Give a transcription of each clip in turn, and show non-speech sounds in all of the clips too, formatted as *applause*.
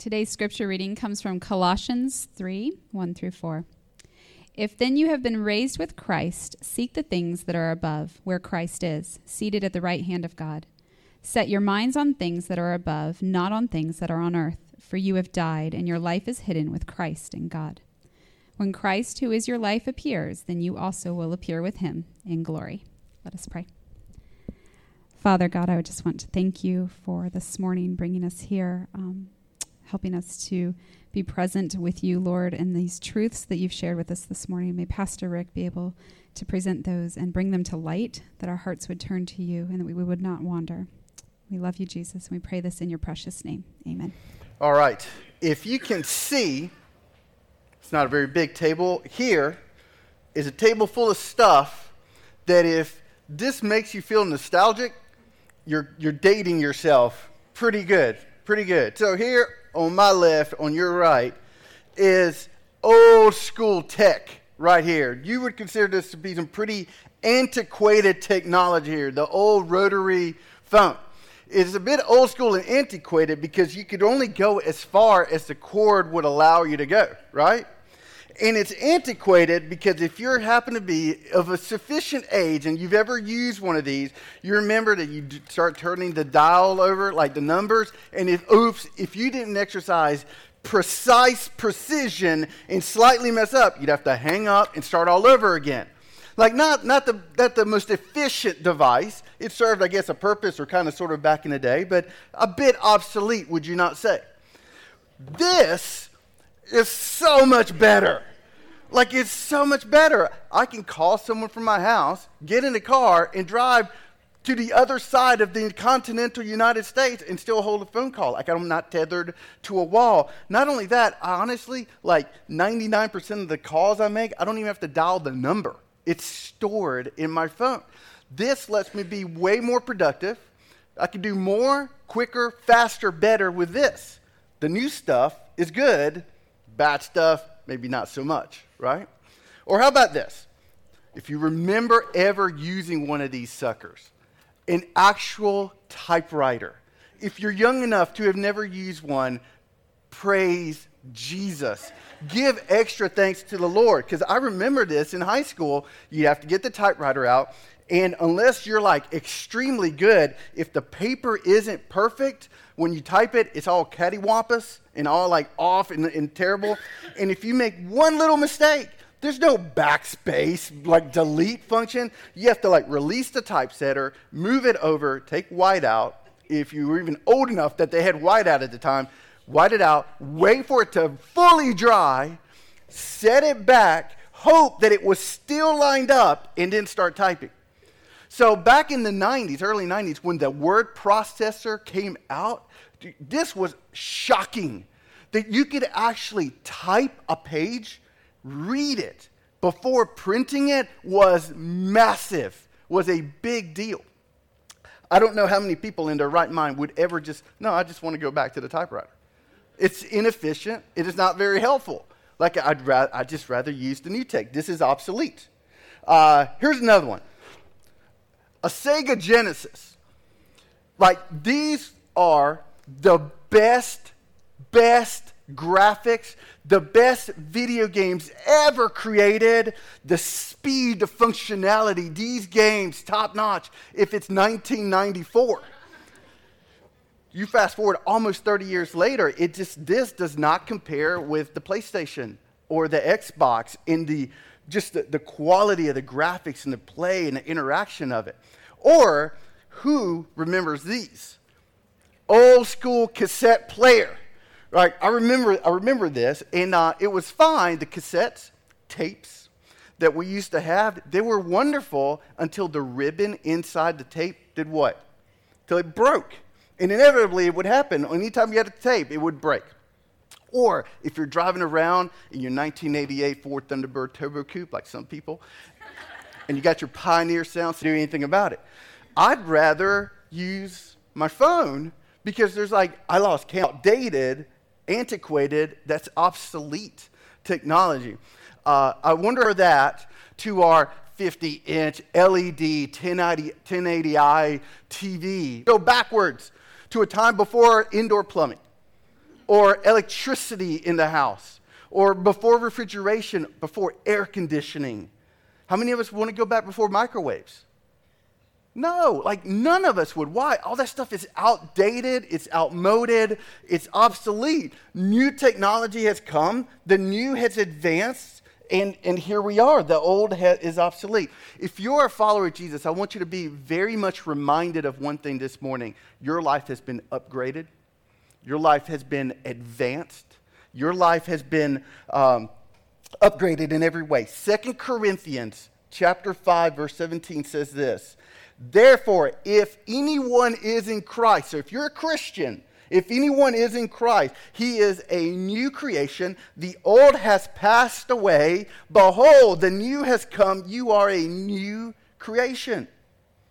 Today's scripture reading comes from Colossians 3 1 through 4. If then you have been raised with Christ, seek the things that are above, where Christ is, seated at the right hand of God. Set your minds on things that are above, not on things that are on earth, for you have died, and your life is hidden with Christ in God. When Christ, who is your life, appears, then you also will appear with him in glory. Let us pray. Father God, I would just want to thank you for this morning bringing us here. Um, helping us to be present with you, Lord, and these truths that you've shared with us this morning. May Pastor Rick be able to present those and bring them to light, that our hearts would turn to you and that we would not wander. We love you, Jesus, and we pray this in your precious name. Amen. All right. If you can see, it's not a very big table. Here is a table full of stuff that if this makes you feel nostalgic, you're, you're dating yourself pretty good. Pretty good. So here on my left, on your right, is old school tech right here. You would consider this to be some pretty antiquated technology here, the old rotary phone. It's a bit old school and antiquated because you could only go as far as the cord would allow you to go, right? And it's antiquated because if you happen to be of a sufficient age and you've ever used one of these, you remember that you start turning the dial over, like the numbers, and if, oops, if you didn't exercise precise precision and slightly mess up, you'd have to hang up and start all over again. Like, not, not, the, not the most efficient device. It served, I guess, a purpose or kind of sort of back in the day, but a bit obsolete, would you not say? This is so much better. Like it's so much better. I can call someone from my house, get in a car, and drive to the other side of the continental United States and still hold a phone call. Like I'm not tethered to a wall. Not only that, I honestly, like 99% of the calls I make, I don't even have to dial the number. It's stored in my phone. This lets me be way more productive. I can do more, quicker, faster, better with this. The new stuff is good, bad stuff, maybe not so much right? Or how about this? If you remember ever using one of these suckers, an actual typewriter, if you're young enough to have never used one, praise Jesus. Give extra thanks to the Lord. Because I remember this in high school, you have to get the typewriter out. And unless you're like extremely good, if the paper isn't perfect, when you type it, it's all cattywampus and all like off and, and terrible. And if you make one little mistake, there's no backspace, like delete function. You have to like release the typesetter, move it over, take white out. If you were even old enough that they had white out at the time, white it out, wait for it to fully dry, set it back, hope that it was still lined up, and then start typing. So back in the 90s, early 90s, when the word processor came out, this was shocking that you could actually type a page, read it before printing it was massive, was a big deal. I don't know how many people in their right mind would ever just, no, I just want to go back to the typewriter. It's inefficient. It is not very helpful. Like, I'd, ra- I'd just rather use the new tech. This is obsolete. Uh, here's another one a Sega Genesis. Like, these are the best, best graphics, the best video games ever created, the speed, the functionality, these games, top notch, if it's 1994. You fast forward almost 30 years later, it just, this does not compare with the PlayStation or the Xbox in the, just the, the quality of the graphics and the play and the interaction of it. Or who remembers these? old school cassette player. Right? I remember, I remember this, and uh, it was fine. The cassettes, tapes that we used to have, they were wonderful until the ribbon inside the tape did what? Till it broke. And inevitably, it would happen. Anytime you had a tape, it would break. Or if you're driving around in your 1988 Ford Thunderbird Turbo Coupe, like some people, and you got your Pioneer sounds to do anything about it, I'd rather use my phone because there's like, I lost count, outdated, antiquated, that's obsolete technology. Uh, I wonder that to our 50 inch LED 1080, 1080i TV. Go backwards to a time before indoor plumbing or electricity in the house, or before refrigeration, before air conditioning. How many of us want to go back before microwaves? No, like none of us would. Why? All that stuff is outdated, it's outmoded, it's obsolete. New technology has come, the new has advanced, and, and here we are. The old ha- is obsolete. If you're a follower of Jesus, I want you to be very much reminded of one thing this morning your life has been upgraded, your life has been advanced, your life has been um, upgraded in every way. Second Corinthians chapter 5, verse 17 says this. Therefore, if anyone is in Christ, so if you're a Christian, if anyone is in Christ, he is a new creation. The old has passed away. Behold, the new has come. You are a new creation.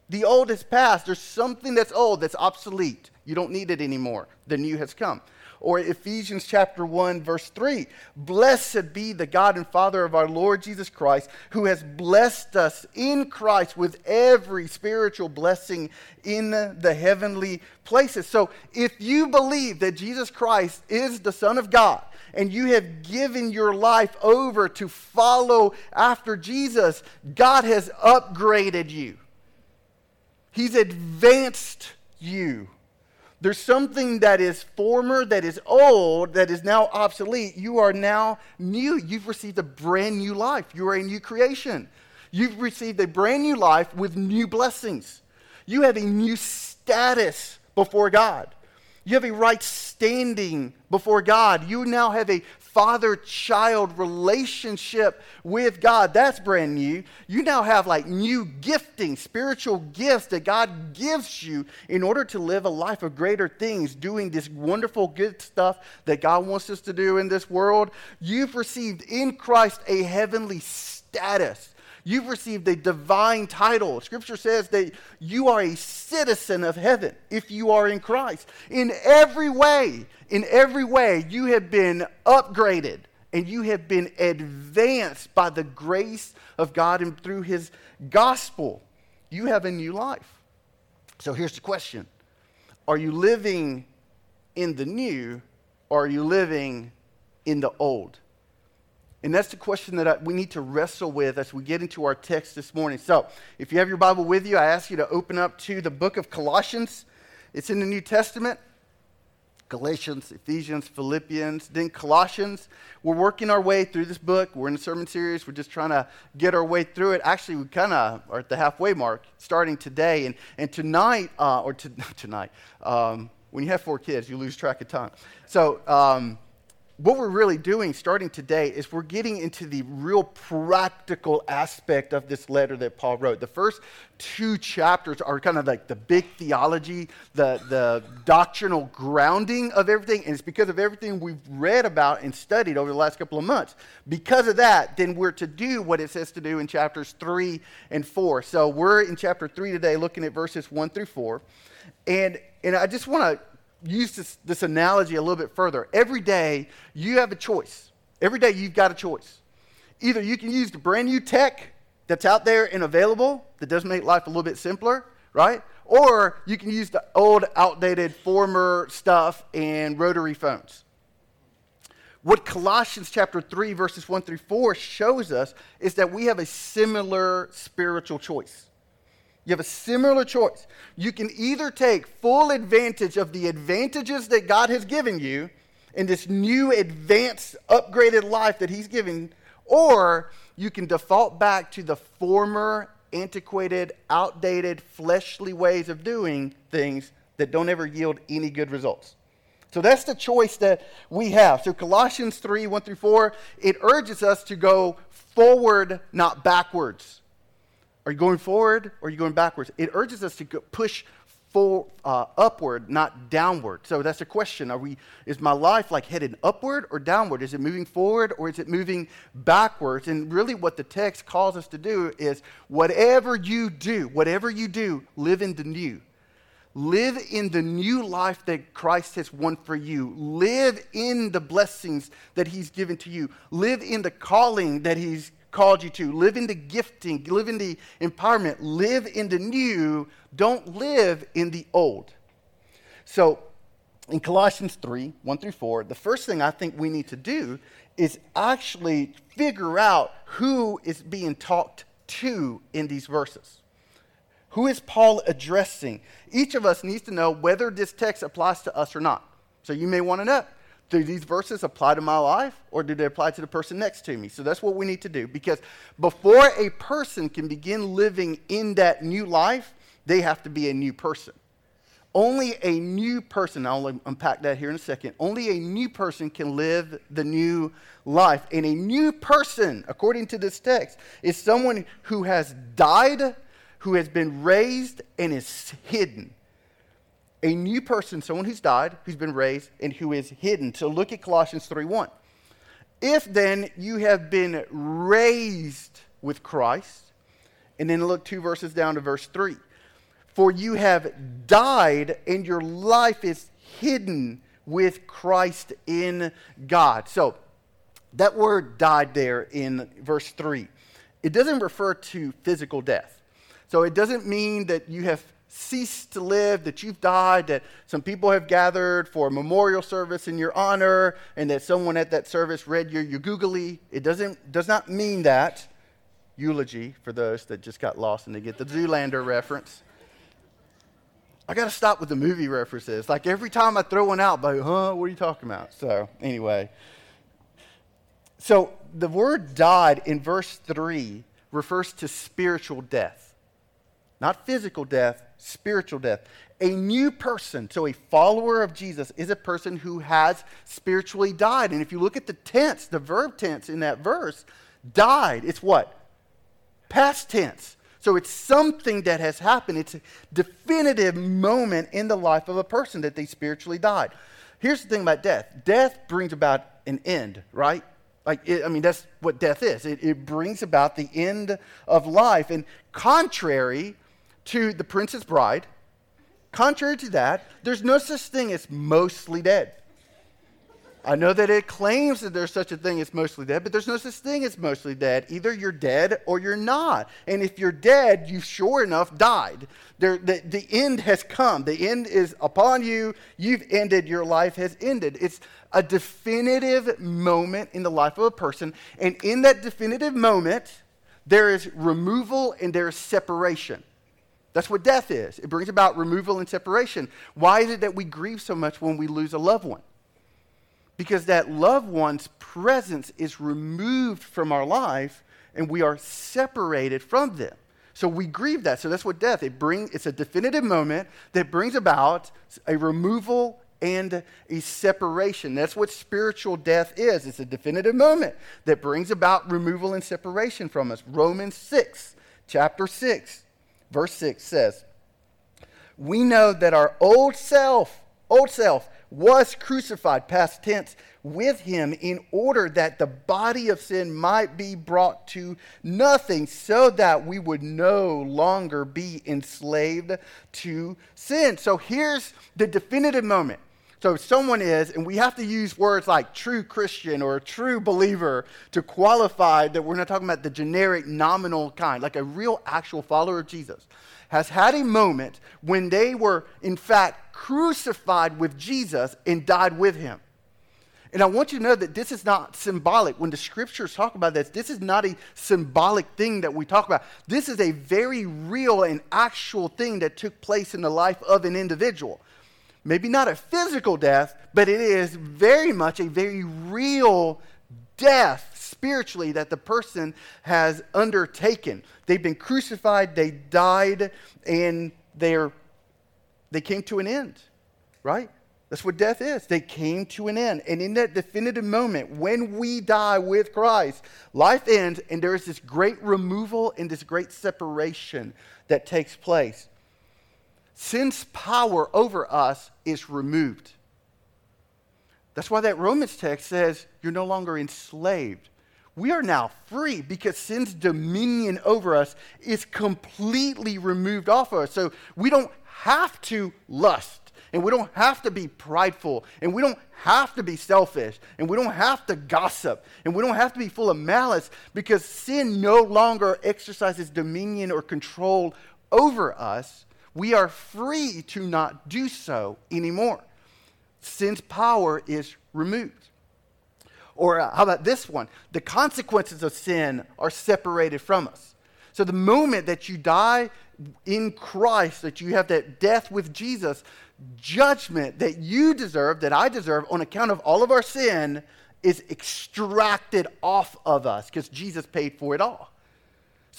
The old has passed. There's something that's old, that's obsolete. You don't need it anymore. The new has come. Or Ephesians chapter 1, verse 3 Blessed be the God and Father of our Lord Jesus Christ, who has blessed us in Christ with every spiritual blessing in the heavenly places. So if you believe that Jesus Christ is the Son of God, and you have given your life over to follow after Jesus, God has upgraded you. He's advanced you. There's something that is former, that is old, that is now obsolete. You are now new. You've received a brand new life. You are a new creation. You've received a brand new life with new blessings. You have a new status before God. You have a right standing before God. You now have a father child relationship with God. That's brand new. You now have like new gifting, spiritual gifts that God gives you in order to live a life of greater things, doing this wonderful, good stuff that God wants us to do in this world. You've received in Christ a heavenly status. You've received a divine title. Scripture says that you are a citizen of heaven if you are in Christ. In every way, in every way, you have been upgraded and you have been advanced by the grace of God and through His gospel. You have a new life. So here's the question Are you living in the new or are you living in the old? And that's the question that I, we need to wrestle with as we get into our text this morning. So, if you have your Bible with you, I ask you to open up to the book of Colossians. It's in the New Testament. Galatians, Ephesians, Philippians, then Colossians. We're working our way through this book. We're in a sermon series. We're just trying to get our way through it. Actually, we kind of are at the halfway mark, starting today. And, and tonight, uh, or to, *laughs* tonight, um, when you have four kids, you lose track of time. So, um, what we're really doing starting today is we're getting into the real practical aspect of this letter that Paul wrote. The first two chapters are kind of like the big theology, the, the doctrinal grounding of everything, and it's because of everything we've read about and studied over the last couple of months. Because of that, then we're to do what it says to do in chapters three and four. So we're in chapter three today, looking at verses one through four. And, and I just want to use this, this analogy a little bit further. Every day, you have a choice. Every day, you've got a choice. Either you can use the brand new tech that's out there and available that does make life a little bit simpler, right? Or you can use the old, outdated, former stuff and rotary phones. What Colossians chapter 3, verses 1 through 4 shows us is that we have a similar spiritual choice. You have a similar choice. You can either take full advantage of the advantages that God has given you in this new, advanced, upgraded life that He's given, or you can default back to the former, antiquated, outdated, fleshly ways of doing things that don't ever yield any good results. So that's the choice that we have. So Colossians 3 1 through 4, it urges us to go forward, not backwards. Are you going forward or are you going backwards? It urges us to push full uh, upward, not downward. So that's the question. Are we, is my life like headed upward or downward? Is it moving forward or is it moving backwards? And really, what the text calls us to do is whatever you do, whatever you do, live in the new. Live in the new life that Christ has won for you. Live in the blessings that He's given to you. Live in the calling that He's called you to. Live in the gifting, live in the empowerment, live in the new. Don't live in the old. So, in Colossians 3 1 through 4, the first thing I think we need to do is actually figure out who is being talked to in these verses. Who is Paul addressing? Each of us needs to know whether this text applies to us or not. So you may want to know do these verses apply to my life or do they apply to the person next to me? So that's what we need to do because before a person can begin living in that new life, they have to be a new person. Only a new person, I'll unpack that here in a second, only a new person can live the new life. And a new person, according to this text, is someone who has died, who has been raised, and is hidden. A new person, someone who's died, who's been raised, and who is hidden. So look at Colossians 3 1. If then you have been raised with Christ, and then look two verses down to verse 3 for you have died, and your life is hidden with Christ in God. So, that word died there in verse 3. It doesn't refer to physical death. So, it doesn't mean that you have ceased to live, that you've died, that some people have gathered for a memorial service in your honor, and that someone at that service read your, googly. It doesn't, does not mean that. Eulogy for those that just got lost and they get the Zoolander reference. I got to stop with the movie references. Like every time I throw one out, like, huh, what are you talking about? So, anyway. So, the word died in verse 3 refers to spiritual death. Not physical death, spiritual death. A new person, so a follower of Jesus, is a person who has spiritually died. And if you look at the tense, the verb tense in that verse, died, it's what? Past tense. So it's something that has happened. It's a definitive moment in the life of a person that they spiritually died. Here's the thing about death death brings about an end, right? Like, it, I mean, that's what death is. It, it brings about the end of life. And contrary to the Princess Bride, contrary to that, there's no such thing as mostly dead. I know that it claims that there's such a thing as mostly dead, but there's no such thing as mostly dead. Either you're dead or you're not. And if you're dead, you've sure enough died. There, the, the end has come. The end is upon you. You've ended. Your life has ended. It's a definitive moment in the life of a person. And in that definitive moment, there is removal and there is separation. That's what death is. It brings about removal and separation. Why is it that we grieve so much when we lose a loved one? because that loved one's presence is removed from our life and we are separated from them. So we grieve that. So that's what death. It bring, it's a definitive moment that brings about a removal and a separation. That's what spiritual death is. It's a definitive moment that brings about removal and separation from us. Romans 6, chapter 6, verse 6 says, We know that our old self, old self, was crucified, past tense, with him in order that the body of sin might be brought to nothing, so that we would no longer be enslaved to sin. So here's the definitive moment. So someone is, and we have to use words like true Christian or true believer to qualify that we're not talking about the generic nominal kind, like a real actual follower of Jesus has had a moment when they were, in fact, crucified with Jesus and died with him. And I want you to know that this is not symbolic. When the scriptures talk about this, this is not a symbolic thing that we talk about. This is a very real and actual thing that took place in the life of an individual. Maybe not a physical death, but it is very much a very real death spiritually that the person has undertaken. They've been crucified, they died, and they're, they came to an end, right? That's what death is. They came to an end. And in that definitive moment, when we die with Christ, life ends, and there is this great removal and this great separation that takes place. Sin's power over us is removed. That's why that Romans text says you're no longer enslaved. We are now free because sin's dominion over us is completely removed off of us. So we don't have to lust, and we don't have to be prideful, and we don't have to be selfish, and we don't have to gossip, and we don't have to be full of malice because sin no longer exercises dominion or control over us. We are free to not do so anymore. Sin's power is removed. Or uh, how about this one? The consequences of sin are separated from us. So the moment that you die in Christ, that you have that death with Jesus, judgment that you deserve, that I deserve on account of all of our sin, is extracted off of us because Jesus paid for it all.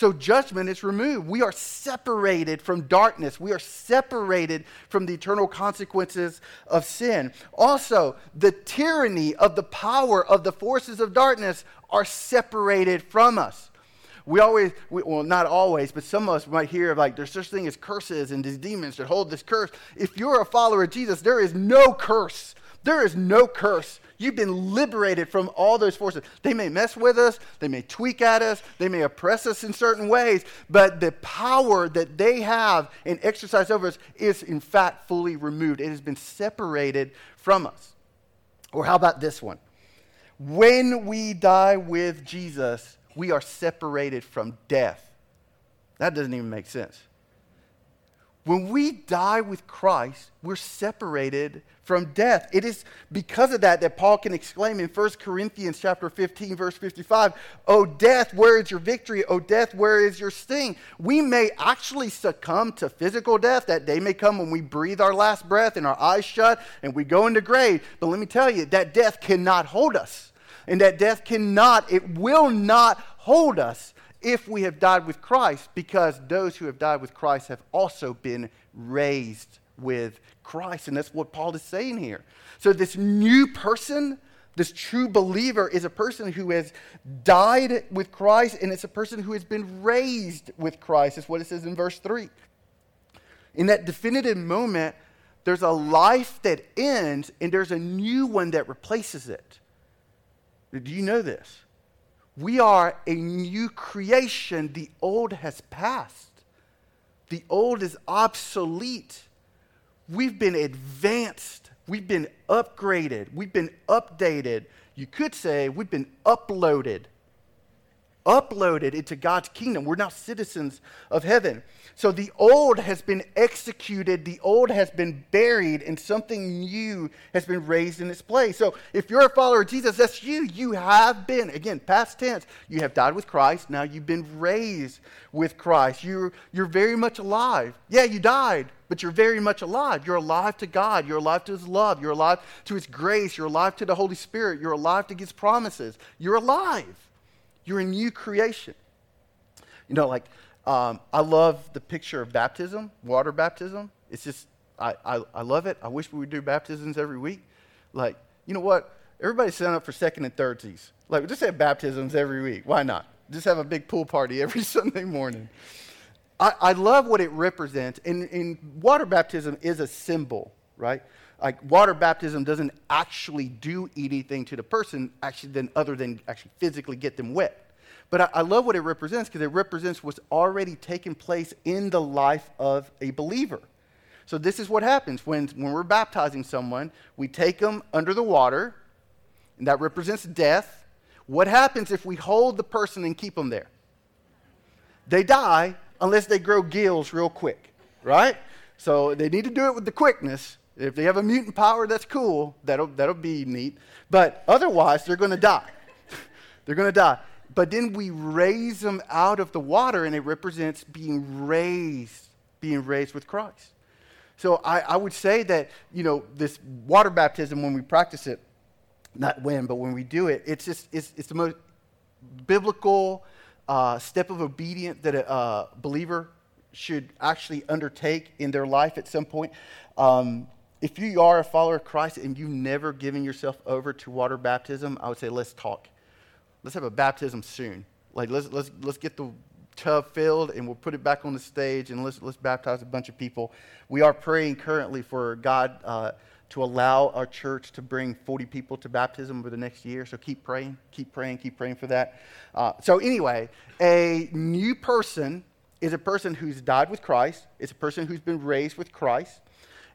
So judgment is removed. We are separated from darkness. We are separated from the eternal consequences of sin. Also, the tyranny of the power of the forces of darkness are separated from us. We always, we, well, not always, but some of us might hear of like there's such thing as curses and these demons that hold this curse. If you're a follower of Jesus, there is no curse. There is no curse You've been liberated from all those forces. They may mess with us, they may tweak at us, they may oppress us in certain ways, but the power that they have and exercise over us is, in fact, fully removed. It has been separated from us. Or how about this one? When we die with Jesus, we are separated from death. That doesn't even make sense. When we die with Christ, we're separated from death. It is because of that that Paul can exclaim in 1 Corinthians chapter 15 verse 55, "O death, where is your victory? O death, where is your sting?" We may actually succumb to physical death. That day may come when we breathe our last breath and our eyes shut and we go into grave. But let me tell you, that death cannot hold us. And that death cannot, it will not hold us if we have died with Christ, because those who have died with Christ have also been raised with Christ. And that's what Paul is saying here. So, this new person, this true believer, is a person who has died with Christ, and it's a person who has been raised with Christ, is what it says in verse 3. In that definitive moment, there's a life that ends, and there's a new one that replaces it. Do you know this? We are a new creation. The old has passed, the old is obsolete. We've been advanced, we've been upgraded, we've been updated. You could say we've been uploaded uploaded into God's kingdom. We're now citizens of heaven. So the old has been executed, the old has been buried, and something new has been raised in its place. So if you're a follower of Jesus, that's you. You have been, again, past tense, you have died with Christ. Now you've been raised with Christ. You're, you're very much alive. Yeah, you died, but you're very much alive. You're alive to God. You're alive to His love. You're alive to His grace. You're alive to the Holy Spirit. You're alive to His promises. You're alive. You're a new creation. You know, like, um, I love the picture of baptism, water baptism. It's just, I, I, I love it. I wish we would do baptisms every week. Like, you know what? Everybody sign up for second and third tees. Like, just have baptisms every week. Why not? Just have a big pool party *laughs* every Sunday morning. I, I love what it represents. And, and water baptism is a symbol, right? Like water baptism doesn't actually do anything to the person actually then other than actually physically get them wet. But I, I love what it represents because it represents what's already taken place in the life of a believer. So this is what happens when, when we're baptizing someone we take them under the water and that represents death. What happens if we hold the person and keep them there? They die unless they grow gills real quick right? So they need to do it with the quickness if they have a mutant power, that's cool. That'll, that'll be neat. But otherwise, they're going to die. *laughs* they're going to die. But then we raise them out of the water, and it represents being raised, being raised with Christ. So I, I would say that, you know, this water baptism, when we practice it, not when, but when we do it, it's just, it's, it's the most biblical uh, step of obedience that a uh, believer should actually undertake in their life at some point. Um, if you are a follower of Christ and you've never given yourself over to water baptism, I would say let's talk. Let's have a baptism soon. Like let's let's let's get the tub filled and we'll put it back on the stage and let's let's baptize a bunch of people. We are praying currently for God uh, to allow our church to bring 40 people to baptism over the next year. So keep praying, keep praying, keep praying for that. Uh, so anyway, a new person is a person who's died with Christ. It's a person who's been raised with Christ.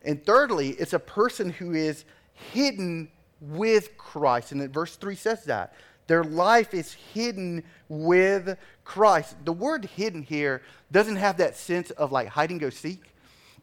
And thirdly, it's a person who is hidden with Christ. And verse 3 says that. Their life is hidden with Christ. The word hidden here doesn't have that sense of like hide and go seek.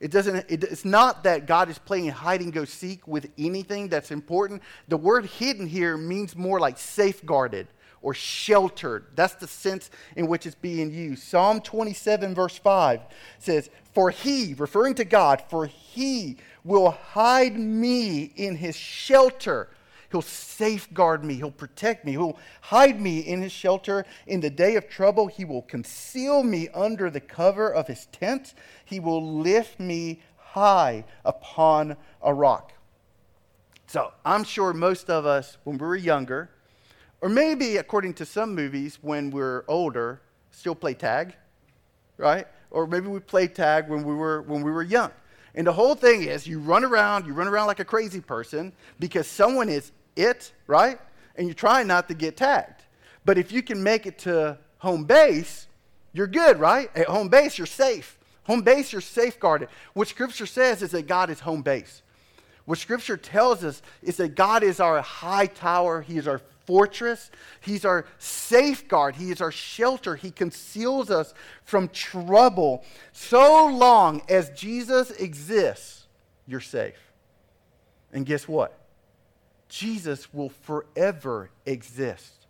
It doesn't, it, it's not that God is playing hide and go seek with anything that's important. The word hidden here means more like safeguarded or sheltered. That's the sense in which it's being used. Psalm 27, verse 5 says, For he, referring to God, for he will hide me in his shelter. He'll safeguard me. He'll protect me. He'll hide me in his shelter. In the day of trouble, he will conceal me under the cover of his tent. He will lift me high upon a rock. So I'm sure most of us, when we were younger, or maybe according to some movies, when we're older, still play tag, right? Or maybe we play tag when we were, when we were young. And the whole thing is you run around, you run around like a crazy person because someone is it, right? And you're trying not to get tagged. But if you can make it to home base, you're good, right? At home base, you're safe. Home base, you're safeguarded. What Scripture says is that God is home base. What Scripture tells us is that God is our high tower, He is our fortress, He's our safeguard, He is our shelter. He conceals us from trouble. So long as Jesus exists, you're safe. And guess what? Jesus will forever exist.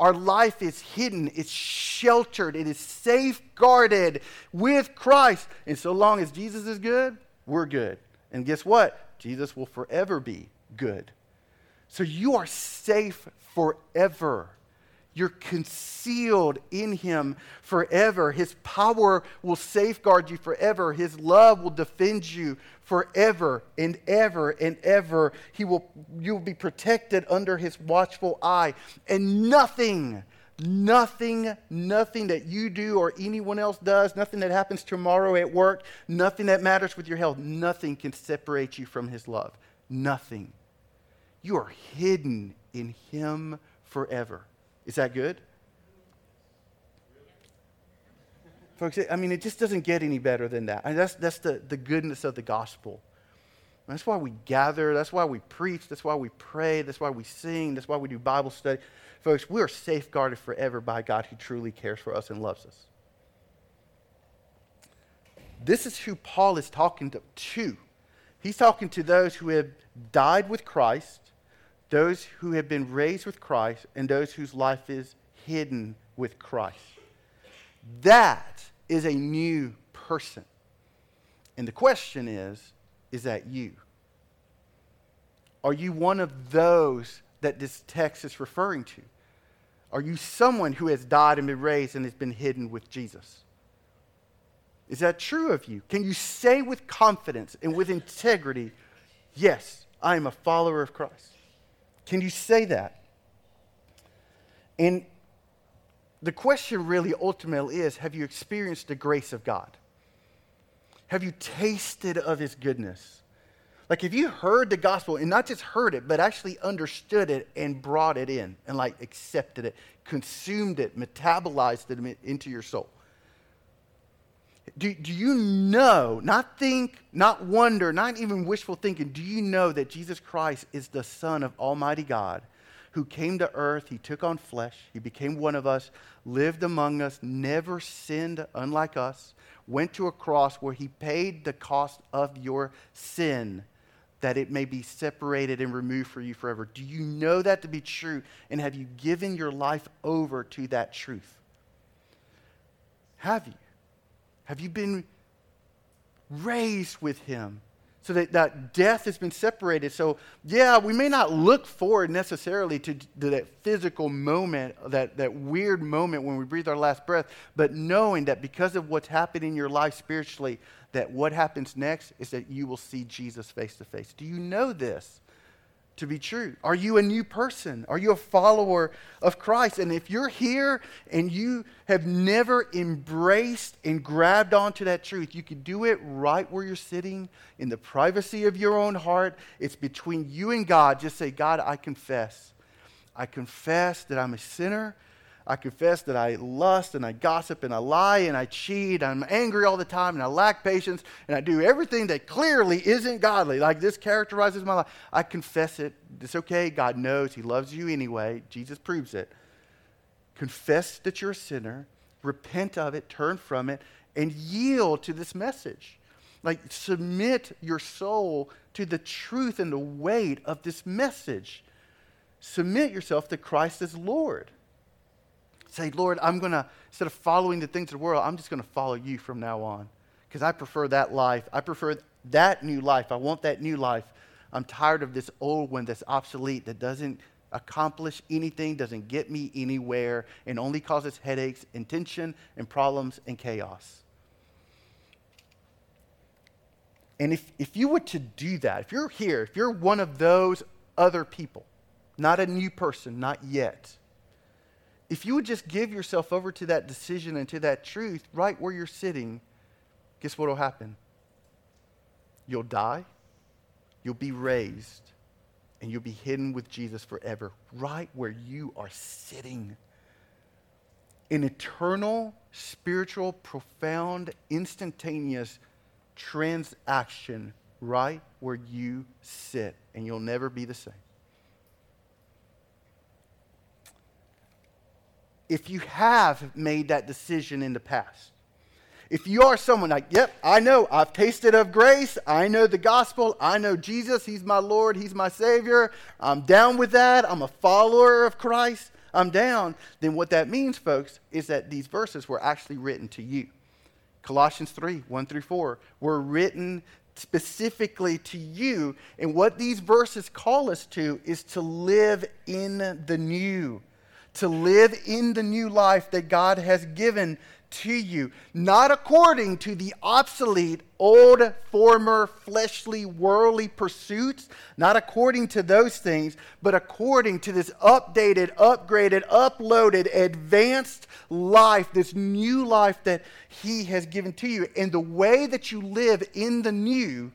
Our life is hidden, it's sheltered, it is safeguarded with Christ. And so long as Jesus is good, we're good. And guess what? Jesus will forever be good. So you are safe forever. You're concealed in Him forever. His power will safeguard you forever. His love will defend you forever and ever and ever. He will, you will be protected under His watchful eye. And nothing, nothing, nothing that you do or anyone else does, nothing that happens tomorrow at work, nothing that matters with your health, nothing can separate you from His love. Nothing. You are hidden in Him forever. Is that good? Folks, I mean, it just doesn't get any better than that. I mean, that's, that's the, the goodness of the gospel. That's why we gather. That's why we preach. That's why we pray. That's why we sing. That's why we do Bible study. Folks, we are safeguarded forever by God who truly cares for us and loves us. This is who Paul is talking to. He's talking to those who have died with Christ those who have been raised with Christ and those whose life is hidden with Christ. That is a new person. And the question is is that you? Are you one of those that this text is referring to? Are you someone who has died and been raised and has been hidden with Jesus? Is that true of you? Can you say with confidence and with integrity, Yes, I am a follower of Christ? Can you say that? And the question really ultimately is have you experienced the grace of God? Have you tasted of his goodness? Like, if you heard the gospel and not just heard it, but actually understood it and brought it in and like accepted it, consumed it, metabolized it into your soul. Do, do you know, not think, not wonder, not even wishful thinking, do you know that Jesus Christ is the Son of Almighty God who came to earth? He took on flesh, He became one of us, lived among us, never sinned, unlike us, went to a cross where He paid the cost of your sin that it may be separated and removed for you forever. Do you know that to be true? And have you given your life over to that truth? Have you? Have you been raised with him? So that, that death has been separated. So, yeah, we may not look forward necessarily to, to that physical moment, that, that weird moment when we breathe our last breath, but knowing that because of what's happened in your life spiritually, that what happens next is that you will see Jesus face to face. Do you know this? To be true? Are you a new person? Are you a follower of Christ? And if you're here and you have never embraced and grabbed onto that truth, you can do it right where you're sitting in the privacy of your own heart. It's between you and God. Just say, God, I confess. I confess that I'm a sinner I confess that I lust and I gossip and I lie and I cheat. I'm angry all the time and I lack patience and I do everything that clearly isn't godly. Like this characterizes my life. I confess it. It's okay. God knows. He loves you anyway. Jesus proves it. Confess that you're a sinner, repent of it, turn from it, and yield to this message. Like, submit your soul to the truth and the weight of this message. Submit yourself to Christ as Lord. Say, Lord, I'm going to, instead of following the things of the world, I'm just going to follow you from now on because I prefer that life. I prefer that new life. I want that new life. I'm tired of this old one that's obsolete, that doesn't accomplish anything, doesn't get me anywhere, and only causes headaches and tension and problems and chaos. And if, if you were to do that, if you're here, if you're one of those other people, not a new person, not yet, if you would just give yourself over to that decision and to that truth right where you're sitting, guess what will happen? You'll die, you'll be raised, and you'll be hidden with Jesus forever, right where you are sitting. An eternal, spiritual, profound, instantaneous transaction right where you sit, and you'll never be the same. If you have made that decision in the past, if you are someone like, yep, I know, I've tasted of grace, I know the gospel, I know Jesus, He's my Lord, He's my Savior, I'm down with that, I'm a follower of Christ, I'm down, then what that means, folks, is that these verses were actually written to you. Colossians 3 1 through 4 were written specifically to you. And what these verses call us to is to live in the new, to live in the new life that God has given to you, not according to the obsolete, old, former, fleshly, worldly pursuits, not according to those things, but according to this updated, upgraded, uploaded, advanced life, this new life that He has given to you. And the way that you live in the new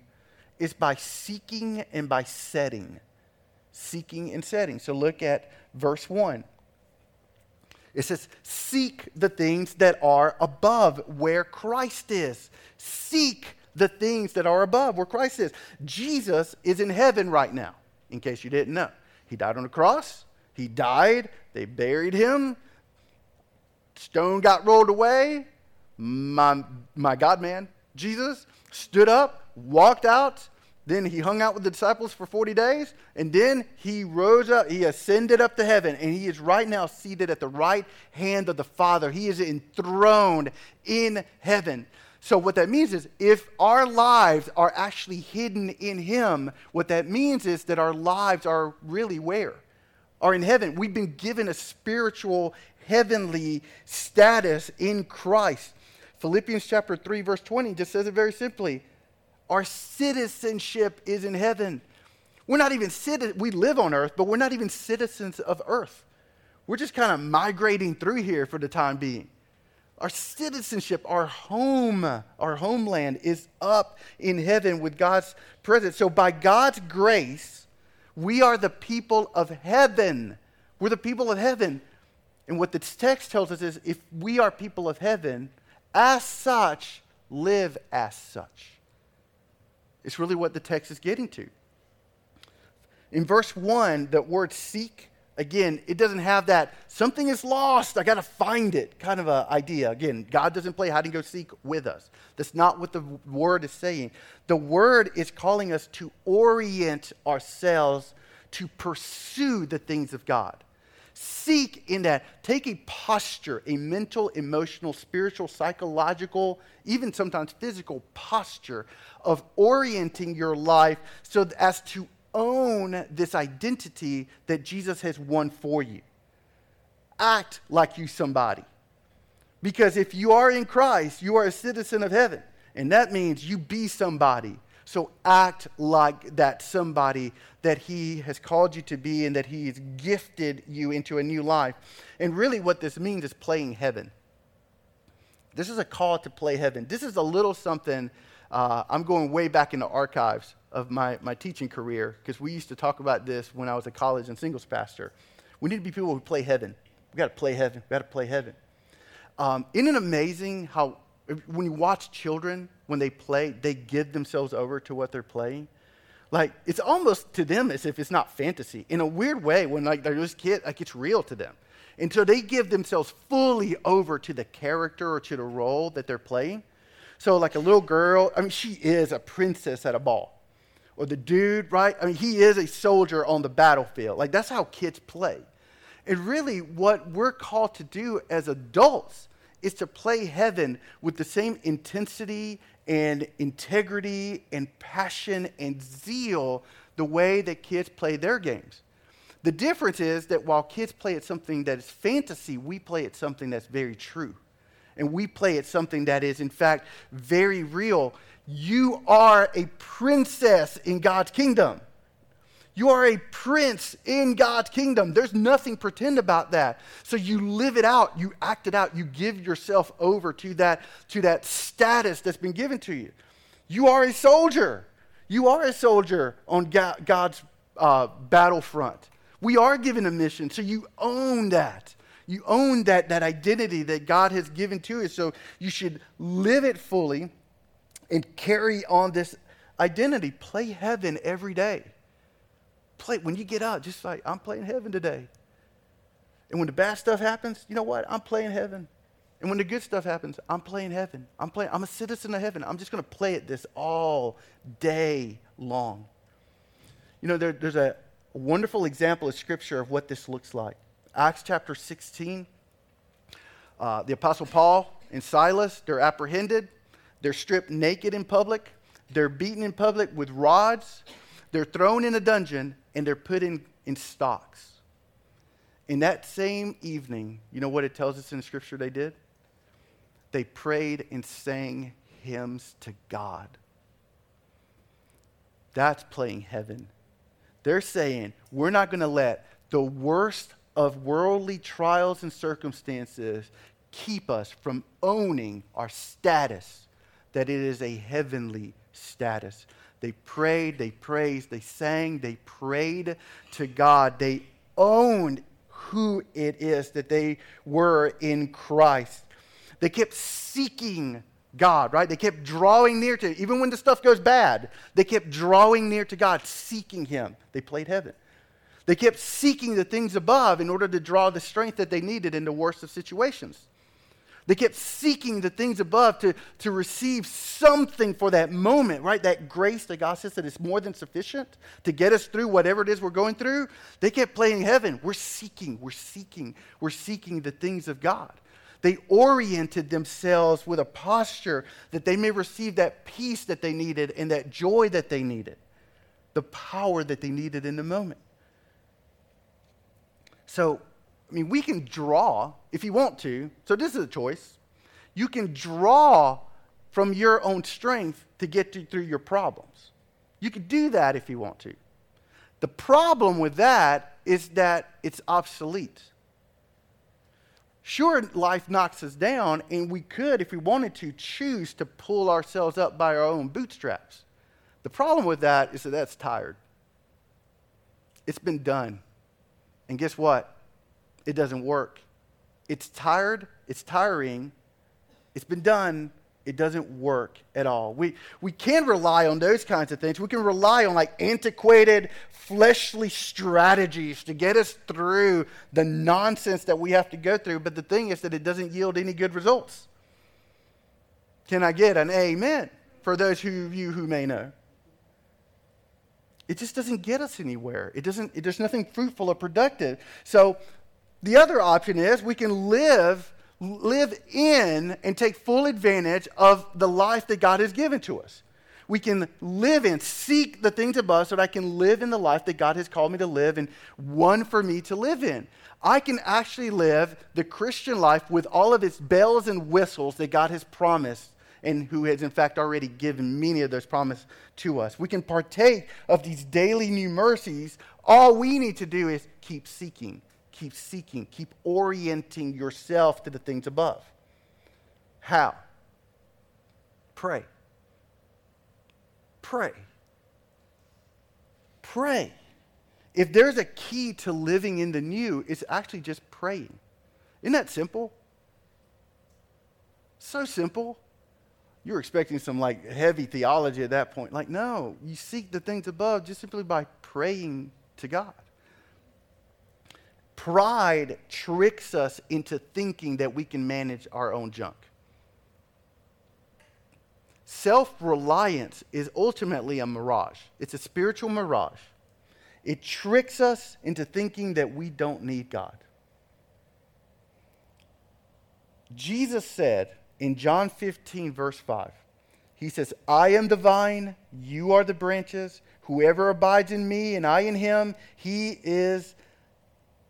is by seeking and by setting. Seeking and setting. So look at verse 1. It says, Seek the things that are above where Christ is. Seek the things that are above where Christ is. Jesus is in heaven right now, in case you didn't know. He died on the cross, he died, they buried him, stone got rolled away. My, my God man, Jesus, stood up, walked out, then he hung out with the disciples for 40 days, and then he rose up, he ascended up to heaven, and he is right now seated at the right hand of the Father. He is enthroned in heaven. So, what that means is if our lives are actually hidden in him, what that means is that our lives are really where? Are in heaven. We've been given a spiritual, heavenly status in Christ. Philippians chapter 3, verse 20 just says it very simply our citizenship is in heaven. We're not even citizens, we live on earth, but we're not even citizens of earth. We're just kind of migrating through here for the time being. Our citizenship, our home, our homeland is up in heaven with God's presence. So, by God's grace, we are the people of heaven. We're the people of heaven. And what this text tells us is if we are people of heaven, as such, live as such. It's really what the text is getting to. In verse 1, the word seek, again, it doesn't have that something is lost, I got to find it kind of a idea. Again, God doesn't play hide and go seek with us. That's not what the word is saying. The word is calling us to orient ourselves to pursue the things of God. Seek in that. Take a posture, a mental, emotional, spiritual, psychological, even sometimes physical posture of orienting your life so as to own this identity that Jesus has won for you. Act like you somebody. Because if you are in Christ, you are a citizen of heaven. And that means you be somebody. So act like that somebody that He has called you to be and that He has gifted you into a new life. And really, what this means is playing heaven. This is a call to play heaven. This is a little something uh, I'm going way back in the archives of my, my teaching career because we used to talk about this when I was a college and singles pastor. We need to be people who play heaven. We got to play heaven. We got to play heaven. Um, isn't it amazing how when you watch children when they play, they give themselves over to what they're playing? Like it's almost to them as if it's not fantasy. In a weird way, when like they're just kid, like it's real to them. And so they give themselves fully over to the character or to the role that they're playing. So, like a little girl, I mean, she is a princess at a ball. Or the dude, right? I mean, he is a soldier on the battlefield. Like, that's how kids play. And really, what we're called to do as adults is to play heaven with the same intensity and integrity and passion and zeal the way that kids play their games. The difference is that while kids play at something that is fantasy, we play at something that's very true. And we play at something that is, in fact, very real. You are a princess in God's kingdom. You are a prince in God's kingdom. There's nothing pretend about that. So you live it out, you act it out, you give yourself over to that, to that status that's been given to you. You are a soldier. You are a soldier on God's uh, battlefront. We are given a mission, so you own that. You own that, that identity that God has given to you. So you should live it fully and carry on this identity. Play heaven every day play when you get up, just like I'm playing heaven today. And when the bad stuff happens, you know what? I'm playing heaven. And when the good stuff happens, I'm playing heaven. I'm playing, I'm a citizen of heaven. I'm just going to play at this all day long. You know, there, there's a wonderful example of scripture of what this looks like. Acts chapter 16. Uh, the Apostle Paul and Silas, they're apprehended. They're stripped naked in public. They're beaten in public with rods. They're thrown in a dungeon and they're put in, in stocks. In that same evening, you know what it tells us in scripture they did? They prayed and sang hymns to God. That's playing heaven. They're saying, we're not going to let the worst of worldly trials and circumstances keep us from owning our status, that it is a heavenly status. They prayed, they praised, they sang, they prayed to God. They owned who it is that they were in Christ. They kept seeking God, right? They kept drawing near to, even when the stuff goes bad, they kept drawing near to God, seeking Him. They played heaven. They kept seeking the things above in order to draw the strength that they needed in the worst of situations. They kept seeking the things above to, to receive something for that moment, right? That grace that God says that is more than sufficient to get us through whatever it is we're going through. They kept playing heaven. We're seeking, we're seeking, we're seeking the things of God. They oriented themselves with a posture that they may receive that peace that they needed and that joy that they needed, the power that they needed in the moment. So, I mean, we can draw if you want to. So this is a choice. You can draw from your own strength to get to, through your problems. You can do that if you want to. The problem with that is that it's obsolete. Sure, life knocks us down, and we could, if we wanted to, choose to pull ourselves up by our own bootstraps. The problem with that is that that's tired. It's been done. And guess what? It doesn't work. It's tired, it's tiring, it's been done, it doesn't work at all. We, we can rely on those kinds of things. We can rely on like antiquated, fleshly strategies to get us through the nonsense that we have to go through. But the thing is that it doesn't yield any good results. Can I get an amen for those of you who may know? It just doesn't get us anywhere. It doesn't, it, there's nothing fruitful or productive. So the other option is we can live live in and take full advantage of the life that God has given to us. We can live in, seek the things above so that I can live in the life that God has called me to live and won for me to live in. I can actually live the Christian life with all of its bells and whistles that God has promised and who has, in fact, already given many of those promises to us. We can partake of these daily new mercies. All we need to do is keep seeking keep seeking, keep orienting yourself to the things above. How? Pray. Pray. Pray. If there's a key to living in the new, it's actually just praying. Isn't that simple? So simple. You're expecting some like heavy theology at that point. Like, no, you seek the things above just simply by praying to God. Pride tricks us into thinking that we can manage our own junk. Self reliance is ultimately a mirage, it's a spiritual mirage. It tricks us into thinking that we don't need God. Jesus said in John 15, verse 5, He says, I am the vine, you are the branches. Whoever abides in me and I in him, he is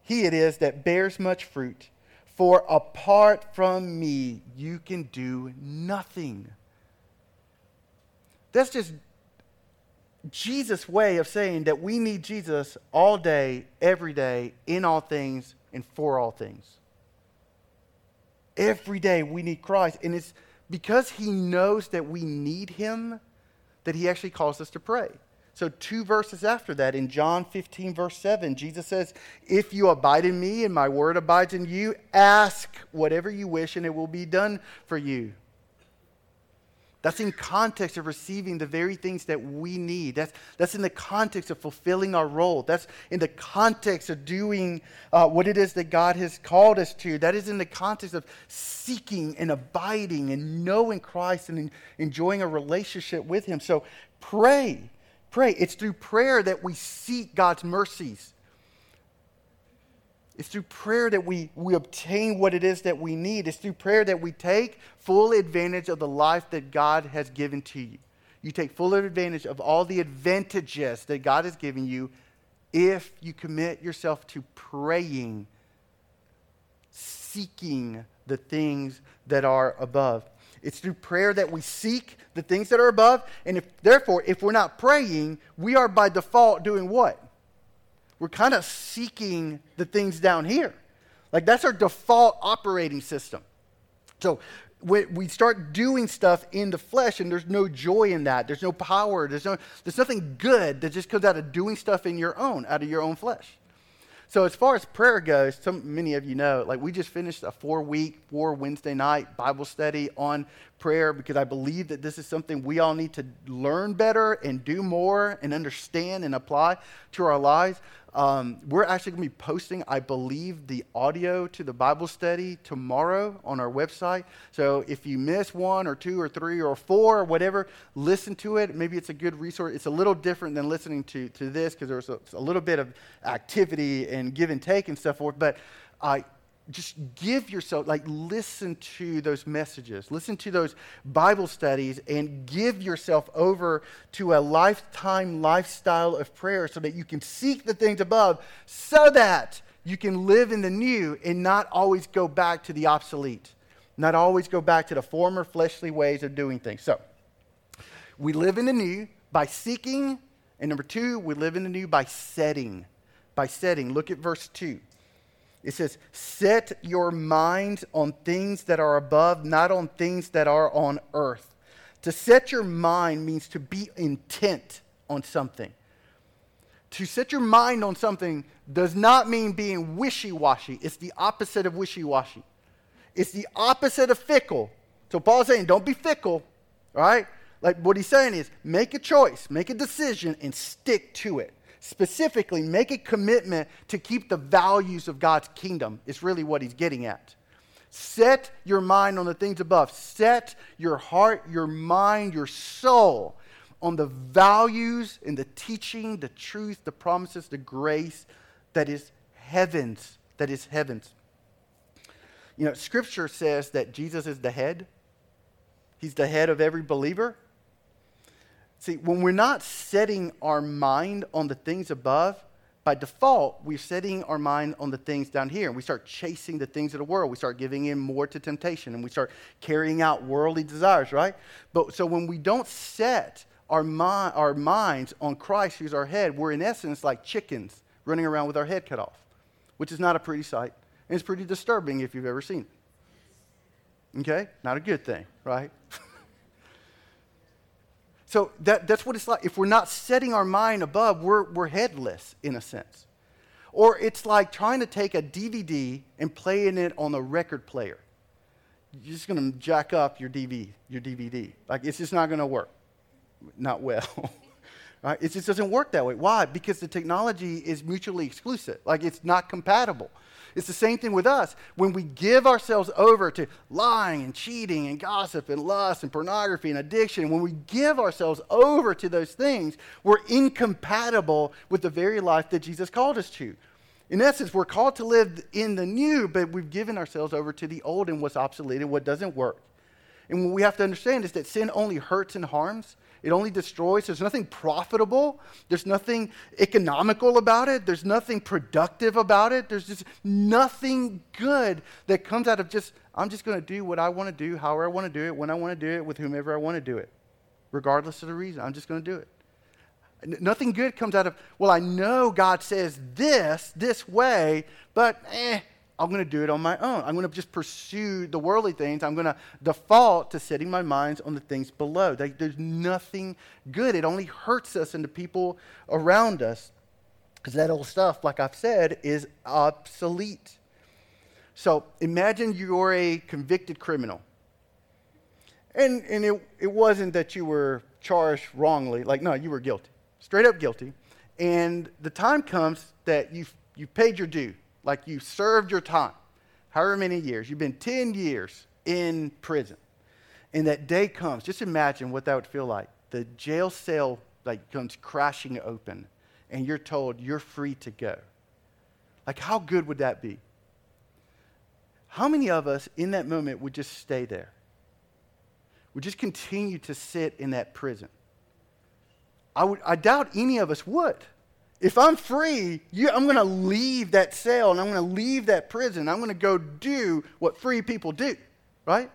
he it is that bears much fruit. For apart from me, you can do nothing. That's just Jesus' way of saying that we need Jesus all day, every day, in all things, and for all things. Every day we need Christ. And it's because he knows that we need him that he actually calls us to pray. So, two verses after that, in John 15, verse 7, Jesus says, If you abide in me and my word abides in you, ask whatever you wish and it will be done for you. That's in context of receiving the very things that we need. That's, that's in the context of fulfilling our role. That's in the context of doing uh, what it is that God has called us to. That is in the context of seeking and abiding and knowing Christ and enjoying a relationship with Him. So pray. Pray. It's through prayer that we seek God's mercies. It's through prayer that we, we obtain what it is that we need. It's through prayer that we take full advantage of the life that God has given to you. You take full advantage of all the advantages that God has given you if you commit yourself to praying, seeking the things that are above. It's through prayer that we seek the things that are above. And if, therefore, if we're not praying, we are by default doing what? we're kind of seeking the things down here. Like that's our default operating system. So we start doing stuff in the flesh and there's no joy in that. There's no power. There's, no, there's nothing good that just comes out of doing stuff in your own, out of your own flesh. So as far as prayer goes, some, many of you know, like we just finished a four-week, four Wednesday night Bible study on prayer because I believe that this is something we all need to learn better and do more and understand and apply to our lives. Um, we're actually going to be posting, I believe, the audio to the Bible study tomorrow on our website. So if you miss one or two or three or four or whatever, listen to it. Maybe it's a good resource. It's a little different than listening to, to this because there's a, a, little bit of activity and give and take and stuff forth. But I just give yourself, like, listen to those messages, listen to those Bible studies, and give yourself over to a lifetime lifestyle of prayer so that you can seek the things above, so that you can live in the new and not always go back to the obsolete, not always go back to the former fleshly ways of doing things. So, we live in the new by seeking, and number two, we live in the new by setting. By setting. Look at verse 2. It says, Set your minds on things that are above, not on things that are on earth. To set your mind means to be intent on something. To set your mind on something does not mean being wishy washy. It's the opposite of wishy washy. It's the opposite of fickle. So Paul's saying, don't be fickle, right? Like what he's saying is, make a choice, make a decision, and stick to it specifically make a commitment to keep the values of God's kingdom, is really what he's getting at. Set your mind on the things above. Set your heart, your mind, your soul on the values and the teaching, the truth, the promises, the grace that is heavens, that is heavens. You know, scripture says that Jesus is the head. He's the head of every believer. See, when we're not setting our mind on the things above, by default, we're setting our mind on the things down here. And we start chasing the things of the world. We start giving in more to temptation and we start carrying out worldly desires, right? But so when we don't set our, mi- our minds on Christ, who's our head, we're in essence like chickens running around with our head cut off, which is not a pretty sight. And it's pretty disturbing if you've ever seen it. Okay? Not a good thing, right? *laughs* So that, that's what it's like. If we're not setting our mind above, we're, we're headless in a sense. Or it's like trying to take a DVD and playing it on a record player. You're just going to jack up your DVD, your DVD. Like it's just not going to work. Not well. *laughs* right? It just doesn't work that way. Why? Because the technology is mutually exclusive. Like it's not compatible. It's the same thing with us. When we give ourselves over to lying and cheating and gossip and lust and pornography and addiction, when we give ourselves over to those things, we're incompatible with the very life that Jesus called us to. In essence, we're called to live in the new, but we've given ourselves over to the old and what's obsolete and what doesn't work. And what we have to understand is that sin only hurts and harms. It only destroys. There's nothing profitable. There's nothing economical about it. There's nothing productive about it. There's just nothing good that comes out of just, I'm just going to do what I want to do, however I want to do it, when I want to do it, with whomever I want to do it, regardless of the reason. I'm just going to do it. Nothing good comes out of, well, I know God says this, this way, but eh, I'm going to do it on my own. I'm going to just pursue the worldly things. I'm going to default to setting my minds on the things below. Like, there's nothing good. It only hurts us and the people around us because that old stuff, like I've said, is obsolete. So imagine you're a convicted criminal. And, and it, it wasn't that you were charged wrongly. Like, no, you were guilty, straight up guilty. And the time comes that you've, you've paid your due like you served your time, however many years, you've been 10 years in prison. And that day comes, just imagine what that would feel like. The jail cell like comes crashing open and you're told you're free to go. Like how good would that be? How many of us in that moment would just stay there? Would just continue to sit in that prison? I, would, I doubt any of us would. If I'm free, you, I'm going to leave that cell and I'm going to leave that prison. I'm going to go do what free people do, right?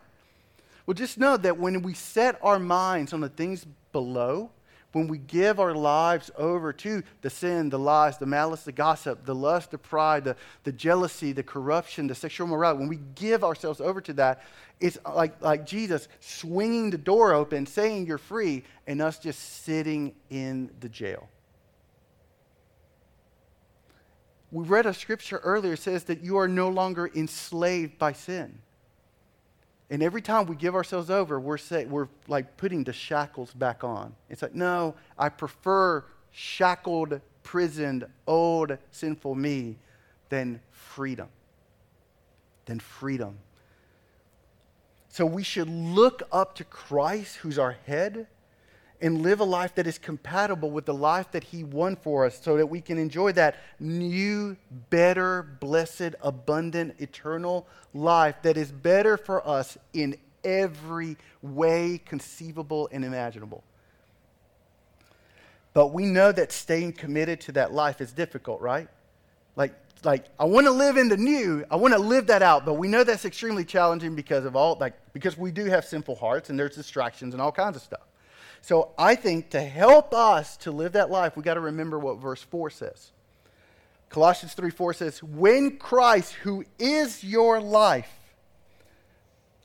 Well, just know that when we set our minds on the things below, when we give our lives over to the sin, the lies, the malice, the gossip, the lust, the pride, the, the jealousy, the corruption, the sexual morality, when we give ourselves over to that, it's like, like Jesus swinging the door open, saying you're free, and us just sitting in the jail. We read a scripture earlier says that you are no longer enslaved by sin. And every time we give ourselves over, we're, say, we're like putting the shackles back on. It's like, no, I prefer shackled, prisoned, old, sinful me than freedom. Than freedom. So we should look up to Christ, who's our head, and live a life that is compatible with the life that He won for us so that we can enjoy that new, better, blessed, abundant, eternal life that is better for us in every way conceivable and imaginable. But we know that staying committed to that life is difficult, right? Like, like I want to live in the new, I want to live that out, but we know that's extremely challenging because of all like because we do have sinful hearts and there's distractions and all kinds of stuff. So I think to help us to live that life, we got to remember what verse 4 says. Colossians 3 4 says, When Christ, who is your life,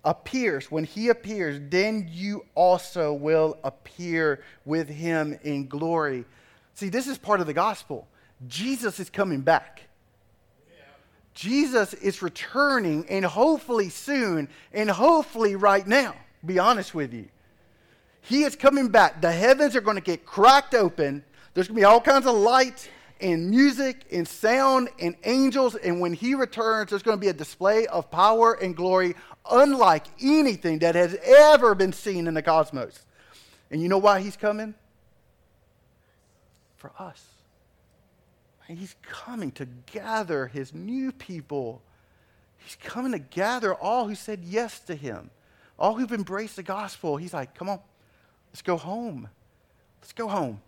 appears, when he appears, then you also will appear with him in glory. See, this is part of the gospel. Jesus is coming back. Jesus is returning, and hopefully soon, and hopefully right now, be honest with you. He is coming back. The heavens are going to get cracked open. There's going to be all kinds of light and music and sound and angels. And when he returns, there's going to be a display of power and glory unlike anything that has ever been seen in the cosmos. And you know why he's coming? For us. And he's coming to gather his new people. He's coming to gather all who said yes to him, all who've embraced the gospel. He's like, come on, Let's go home. Let's go home.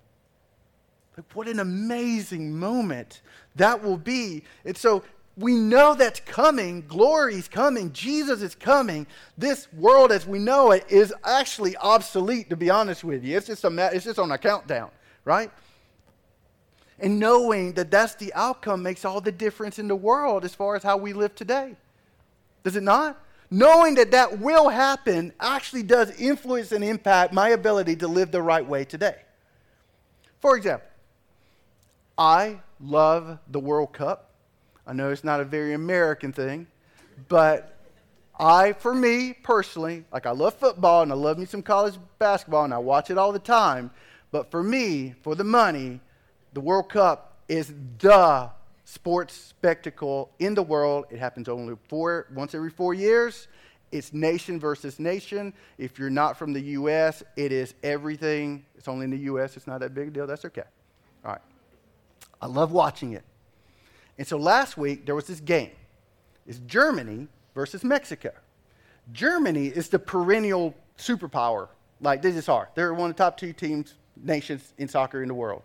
Like, what an amazing moment that will be. And so we know that's coming. Glory is coming. Jesus is coming. This world as we know it is actually obsolete, to be honest with you. It's just, a, it's just on a countdown, right? And knowing that that's the outcome makes all the difference in the world as far as how we live today. Does it not? Knowing that that will happen actually does influence and impact my ability to live the right way today. For example, I love the World Cup. I know it's not a very American thing, but I, for me personally, like I love football and I love me some college basketball and I watch it all the time. But for me, for the money, the World Cup is the sports spectacle in the world. It happens only four, once every four years. It's nation versus nation. If you're not from the U.S., it is everything. It's only in the U.S., it's not that big a deal. That's okay. All right. I love watching it. And so last week, there was this game. It's Germany versus Mexico. Germany is the perennial superpower. Like they just are. They're one of the top two teams, nations in soccer in the world.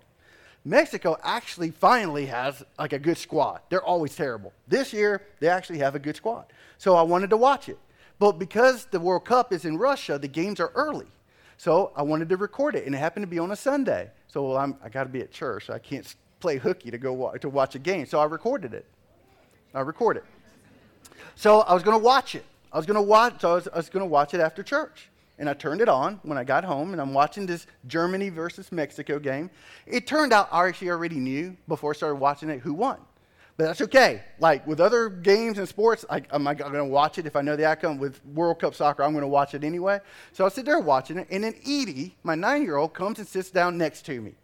Mexico actually finally has like a good squad. They're always terrible. This year, they actually have a good squad. So I wanted to watch it. But because the World Cup is in Russia, the games are early. So I wanted to record it, and it happened to be on a Sunday. So well, I'm, I got to be at church. So I can't play hooky to go wa- to watch a game. So I recorded it. I recorded. It. So I was going to watch it. I was going to watch. So I was, I was going to watch it after church, and I turned it on when I got home, and I'm watching this Germany versus Mexico game. It turned out I actually already knew before I started watching it who won. But that's okay. Like with other games and sports, I, am I going to watch it if I know the outcome? With World Cup soccer, I'm going to watch it anyway. So I sit there watching it, and then Edie, my nine year old, comes and sits down next to me.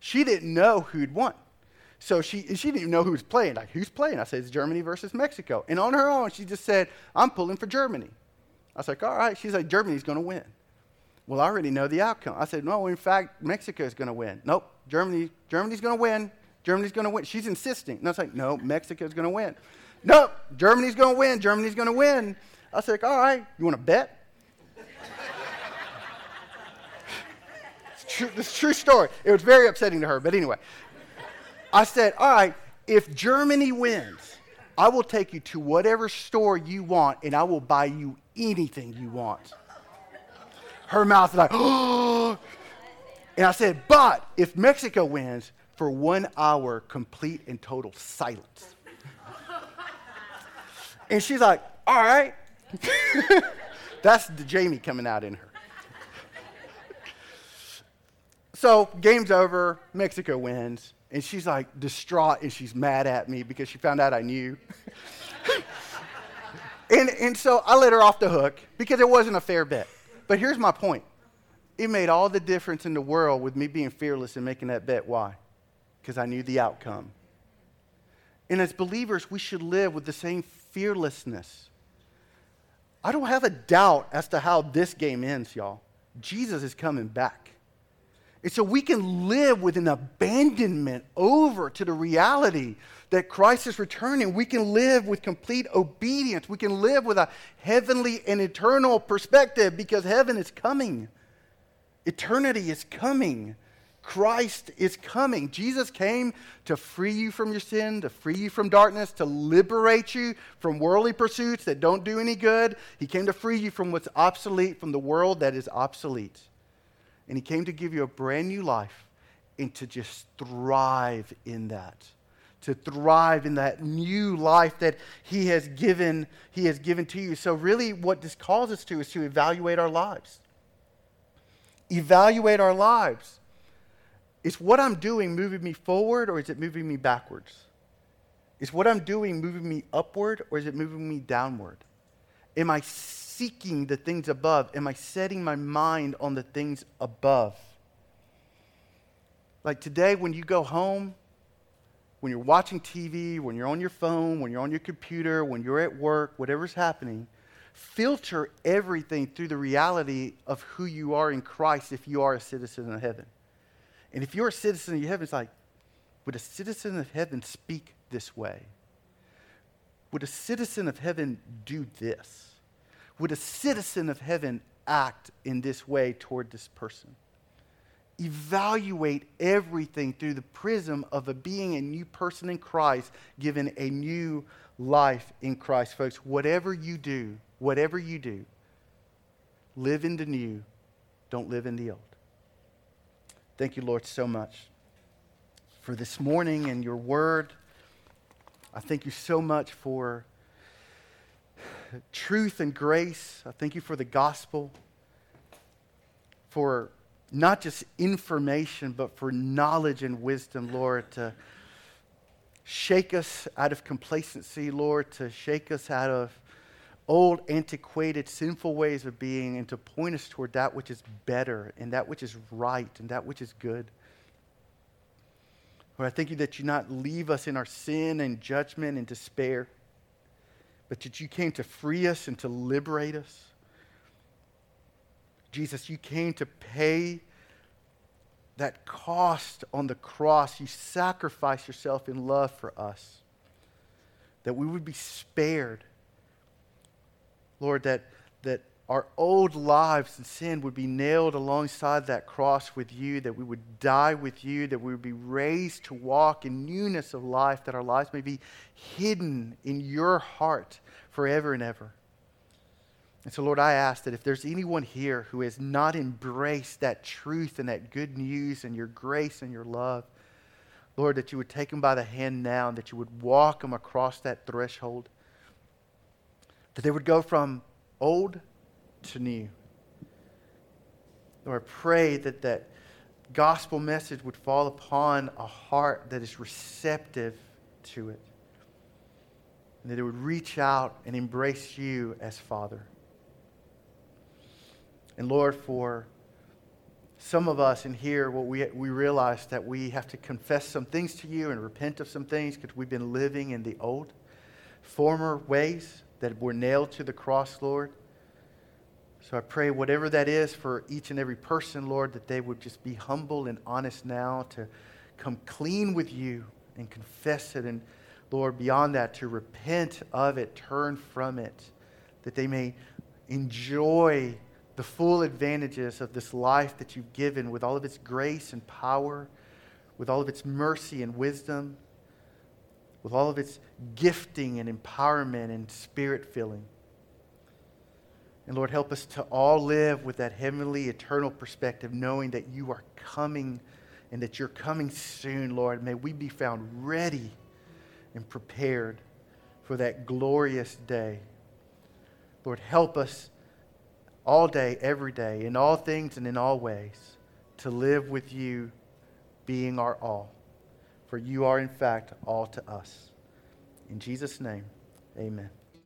She didn't know who'd won. So she, she didn't even know who was playing. Like, who's playing? I said, it's Germany versus Mexico. And on her own, she just said, I'm pulling for Germany. I was like, all right. She's like, Germany's going to win. Well, I already know the outcome. I said, no, in fact, Mexico's going to win. Nope, Germany, Germany's going to win. Germany's going to win. She's insisting. And I was like, no, Mexico's going to win. No, Germany's going to win. Germany's going to win. I was like, all right, you want to bet? true, this true story. It was very upsetting to her, but anyway. I said, all right, if Germany wins, I will take you to whatever store you want and I will buy you anything you want. Her mouth is like, oh. *gasps* And I said, but if Mexico wins, for one hour, complete and total silence. and she's like, all right. *laughs* That's the Jamie coming out in her. so, game's over. Mexico wins. And she's like distraught and she's mad at me because she found out I knew. *laughs* and, and so I let her off the hook because it wasn't a fair bet. But here's my point it made all the difference in the world with me being fearless and making that bet. Why? because I knew the outcome. And as believers, we should live with the same fearlessness. I don't have a doubt as to how this game ends, y'all. Jesus is coming back. And so we can live with an abandonment over to the reality that Christ is returning. We can live with complete obedience. We can live with a heavenly and eternal perspective because heaven is coming. Eternity is coming. Christ is coming. Jesus came to free you from your sin, to free you from darkness, to liberate you from worldly pursuits that don't do any good. He came to free you from what's obsolete, from the world that is obsolete. And He came to give you a brand new life and to just thrive in that. To thrive in that new life that He has given, He has given to you. So, really, what this calls us to is to evaluate our lives. Evaluate our lives. Is what I'm doing moving me forward or is it moving me backwards? Is what I'm doing moving me upward or is it moving me downward? Am I seeking the things above? Am I setting my mind on the things above? Like today, when you go home, when you're watching TV, when you're on your phone, when you're on your computer, when you're at work, whatever's happening, filter everything through the reality of who you are in Christ if you are a citizen of heaven. And if you're a citizen of heaven, it's like, would a citizen of heaven speak this way? Would a citizen of heaven do this? Would a citizen of heaven act in this way toward this person? Evaluate everything through the prism of a being a new person in Christ, given a new life in Christ. Folks, whatever you do, whatever you do, live in the new, don't live in the old. Thank you, Lord, so much for this morning and your word. I thank you so much for truth and grace. I thank you for the gospel, for not just information, but for knowledge and wisdom, Lord, to shake us out of complacency, Lord, to shake us out of old, antiquated, sinful ways of being and to point us toward that which is better and that which is right and that which is good. Lord, I thank you that you not leave us in our sin and judgment and despair, but that you came to free us and to liberate us. Jesus, you came to pay that cost on the cross. You sacrificed yourself in love for us, that we would be spared. Lord, that, that our old lives and sin would be nailed alongside that cross with you, that we would die with you, that we would be raised to walk in newness of life, that our lives may be hidden in your heart forever and ever. And so, Lord, I ask that if there's anyone here who has not embraced that truth and that good news and your grace and your love, Lord, that you would take them by the hand now and that you would walk them across that threshold. That they would go from old to new. Lord, I pray that that gospel message would fall upon a heart that is receptive to it. And that it would reach out and embrace you as Father. And Lord, for some of us in here, what we, we realize that we have to confess some things to you and repent of some things because we've been living in the old, former ways that were nailed to the cross, Lord. So I pray, whatever that is for each and every person, Lord, that they would just be humble and honest now to come clean with you and confess it. And Lord, beyond that, to repent of it, turn from it, that they may enjoy the full advantages of this life that you've given with all of its grace and power, with all of its mercy and wisdom, with all of its gifting and empowerment and spirit filling. And Lord, help us to all live with that heavenly, eternal perspective, knowing that you are coming and that you're coming soon, Lord. May we be found ready and prepared for that glorious day. Lord, help us all day, every day, in all things and in all ways, to live with you being our all. For you are, in fact, all to us. In Jesus' name, amen.